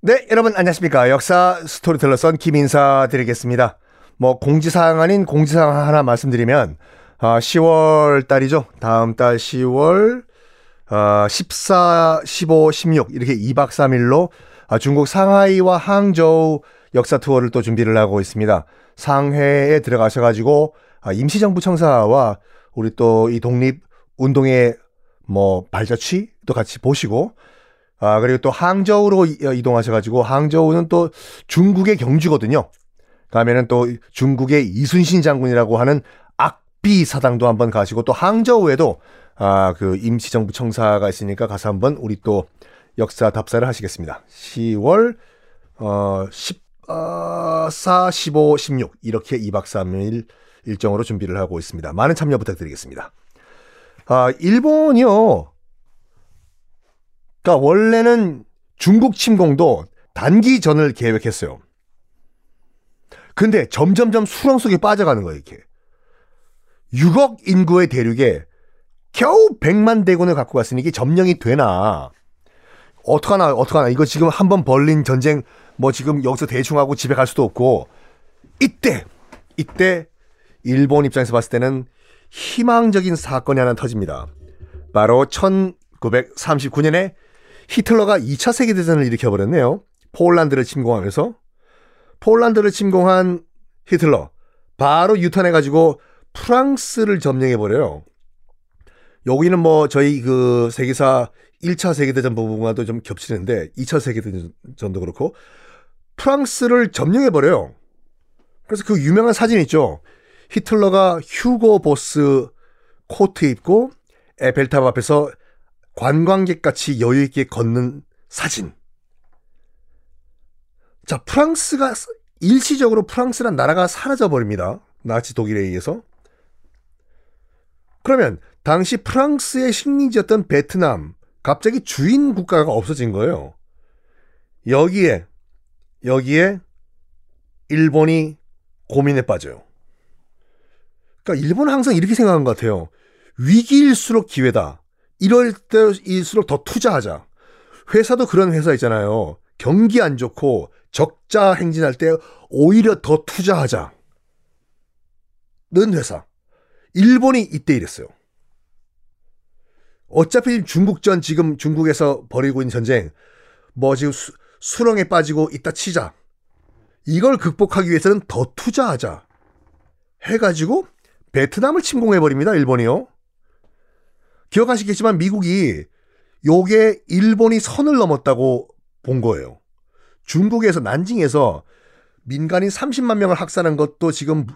네, 여러분 안녕하십니까. 역사 스토리텔러 선 김인사 드리겠습니다. 뭐 공지사항 아닌 공지사항 하나 말씀드리면 아, 10월 달이죠. 다음 달 10월 아, 14, 15, 16 이렇게 2박 3일로 아, 중국 상하이와 항저우 역사 투어를 또 준비를 하고 있습니다. 상해에 들어가셔가지고 아, 임시정부 청사와 우리 또 이 독립 운동의 뭐 발자취도 같이 보시고 아, 그리고 또 항저우로 어, 이동하셔가지고 항저우는 또 중국의 경주거든요. 가면은 또 중국의 이순신 장군이라고 하는 악비 사당도 한번 가시고 또 항저우에도 아, 그 임시정부 청사가 있으니까 가서 한번 우리 또 역사 답사를 하시겠습니다. 10월 어, 14, 15, 16 이렇게 2박 3일 일정으로 준비를 하고 있습니다. 많은 참여 부탁드리겠습니다. 아, 일본이요. 그러니까 원래는 중국 침공도 단기전을 계획했어요. 근데 점점점 수렁 속에 빠져가는 거예요, 이렇게. 6억 인구의 대륙에 겨우 100만 대군을 갖고 갔으니 이게 점령이 되나. 어떡하나, 어떡하나. 이거 지금 한 번 벌린 전쟁 뭐 지금 여기서 대충 하고 집에 갈 수도 없고. 이때, 이때 일본 입장에서 봤을 때는 희망적인 사건이 하나 터집니다. 바로 1939년에 히틀러가 2차 세계대전을 일으켜버렸네요. 폴란드를 침공하면서. 폴란드를 침공한 히틀러. 바로 유턴해가지고 프랑스를 점령해버려요. 여기는 뭐 저희 그 세계사 1차 세계대전 부분과도 좀 겹치는데 2차 세계대전도 그렇고 프랑스를 점령해버려요. 그래서 그 유명한 사진 있죠. 히틀러가 휴고 보스 코트 입고 에펠탑 앞에서 관광객 같이 여유 있게 걷는 사진. 자, 프랑스가 일시적으로 프랑스란 나라가 사라져 버립니다. 나치 독일에 의해서. 그러면 당시 프랑스의 식민지였던 베트남 갑자기 주인 국가가 없어진 거예요. 여기에 여기에 일본이 고민에 빠져요. 그러니까 일본은 항상 이렇게 생각한 것 같아요. 위기일수록 기회다. 이럴 때일수록 더 투자하자. 회사도 그런 회사 있잖아요. 경기 안 좋고 적자 행진할 때 오히려 더 투자하자. 는 회사. 일본이 이때 이랬어요. 어차피 중국전 지금 중국에서 벌이고 있는 전쟁 뭐 지금 수, 수렁에 빠지고 있다 치자. 이걸 극복하기 위해서는 더 투자하자. 해가지고 베트남을 침공해버립니다. 일본이요. 기억하시겠지만 미국이 요게 일본이 선을 넘었다고 본 거예요. 중국에서 난징에서 민간인 30만 명을 학살한 것도 지금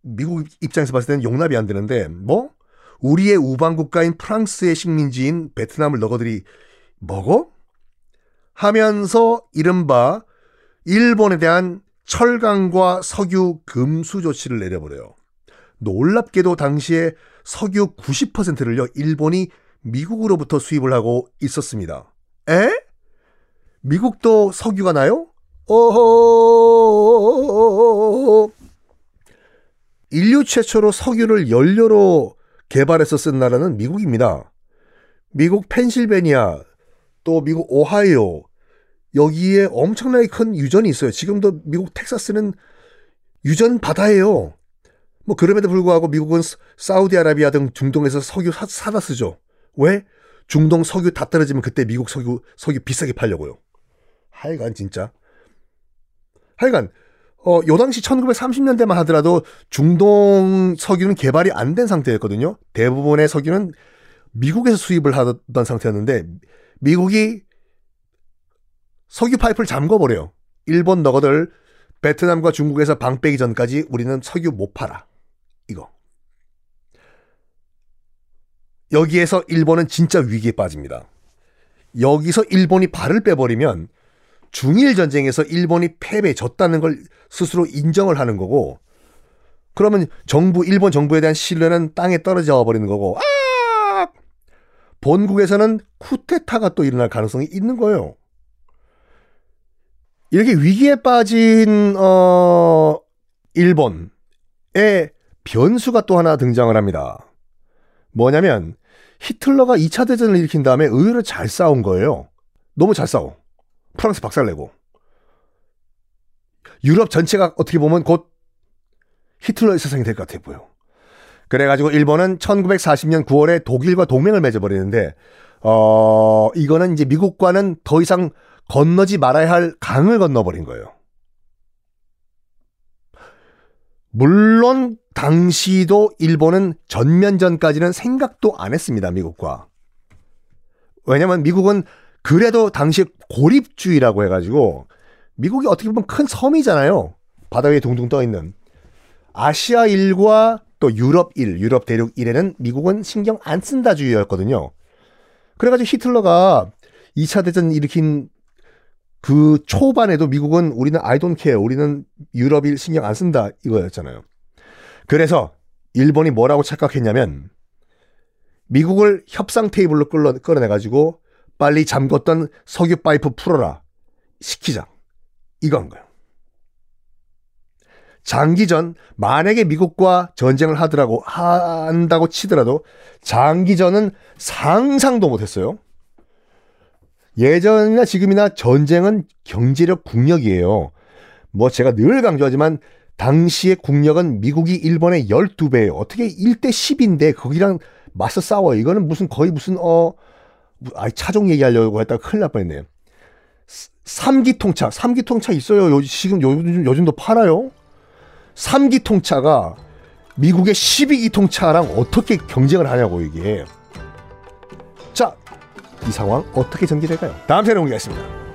미국 입장에서 봤을 때는 용납이 안 되는데 뭐 우리의 우방 국가인 프랑스의 식민지인 베트남을 너거들이 먹어? 하면서 이른바 일본에 대한 철강과 석유 금수 조치를 내려버려요. 놀랍게도 당시에 석유 90%를요, 일본이 미국으로부터 수입을 하고 있었습니다. 에? 미국도 석유가 나요? 어허. 인류 최초로 석유를 연료로 개발해서 쓴 나라는 미국입니다. 미국 펜실베니아, 또 미국 오하이오, 여기에 엄청나게 큰 유전이 있어요. 지금도 미국 텍사스는 유전 바다예요. 뭐 그럼에도 불구하고 미국은 사우디아라비아 등 중동에서 석유 사, 사다 쓰죠. 왜? 중동 석유 다 떨어지면 그때 미국 석유 석유 비싸게 팔려고요. 하여간 진짜. 하여간 어, 요 당시 1930년대만 하더라도 중동 석유는 개발이 안 된 상태였거든요. 대부분의 석유는 미국에서 수입을 하던 상태였는데 미국이 석유 파이프를 잠궈버려요. 일본 너거들 베트남과 중국에서 방 빼기 전까지 우리는 석유 못 팔아. 이거. 여기에서 일본은 진짜 위기에 빠집니다. 여기서 일본이 발을 빼버리면 중일 전쟁에서 일본이 패배졌다는 걸 스스로 인정을 하는 거고 그러면 정부 일본 정부에 대한 신뢰는 땅에 떨어져 버리는 거고 아! 본국에서는 쿠데타가 또 일어날 가능성이 있는 거예요. 이렇게 위기에 빠진 어 일본의 변수가 또 하나 등장을 합니다. 뭐냐면 히틀러가 2차 대전을 일으킨 다음에 의외로 잘 싸운 거예요. 너무 잘 싸워. 프랑스 박살내고. 유럽 전체가 어떻게 보면 곧 히틀러의 세상이 될 것 같아 보여. 그래가지고 일본은 1940년 9월에 독일과 동맹을 맺어버리는데, 어, 이거는 이제 미국과는 더 이상 건너지 말아야 할 강을 건너버린 거예요. 물론 당시도 일본은 전면전까지는 생각도 안 했습니다. 미국과. 왜냐면 미국은 그래도 당시 고립주의라고 해가지고 미국이 어떻게 보면 큰 섬이잖아요. 바다 위에 둥둥 떠 있는. 아시아 일과 또 유럽 일, 유럽 대륙 일에는 미국은 신경 안 쓴다 주의였거든요. 그래가지고 히틀러가 2차 대전 일으킨 그 초반에도 미국은 우리는 don't care, 우리는 유럽 일 신경 안 쓴다 이거였잖아요. 그래서 일본이 뭐라고 착각했냐면 미국을 협상 테이블로 끌어, 끌어내가지고 빨리 잠궜던 석유 파이프 풀어라. 시키자. 이건 거예요. 장기전, 만약에 미국과 전쟁을 하더라고, 한다고 치더라도 장기전은 상상도 못했어요. 예전이나 지금이나 전쟁은 경제력 국력이에요. 뭐 제가 늘 강조하지만 당시의 국력은 미국이 일본의 12배예요. 어떻게 1대 10인데 거기랑 맞서 싸워. 이거는 무슨 거의 무슨 어 아, 차종 얘기하려고 했다가 큰일 날 뻔했네요. 3기 통차, 3기 통차 있어요. 요, 지금 요즘, 요즘도 팔아요. 3기 통차가 미국의 12기 통차랑 어떻게 경쟁을 하냐고 이게. 자, 이 상황 어떻게 전개될까요? 다음 시간에 공개하겠습니다.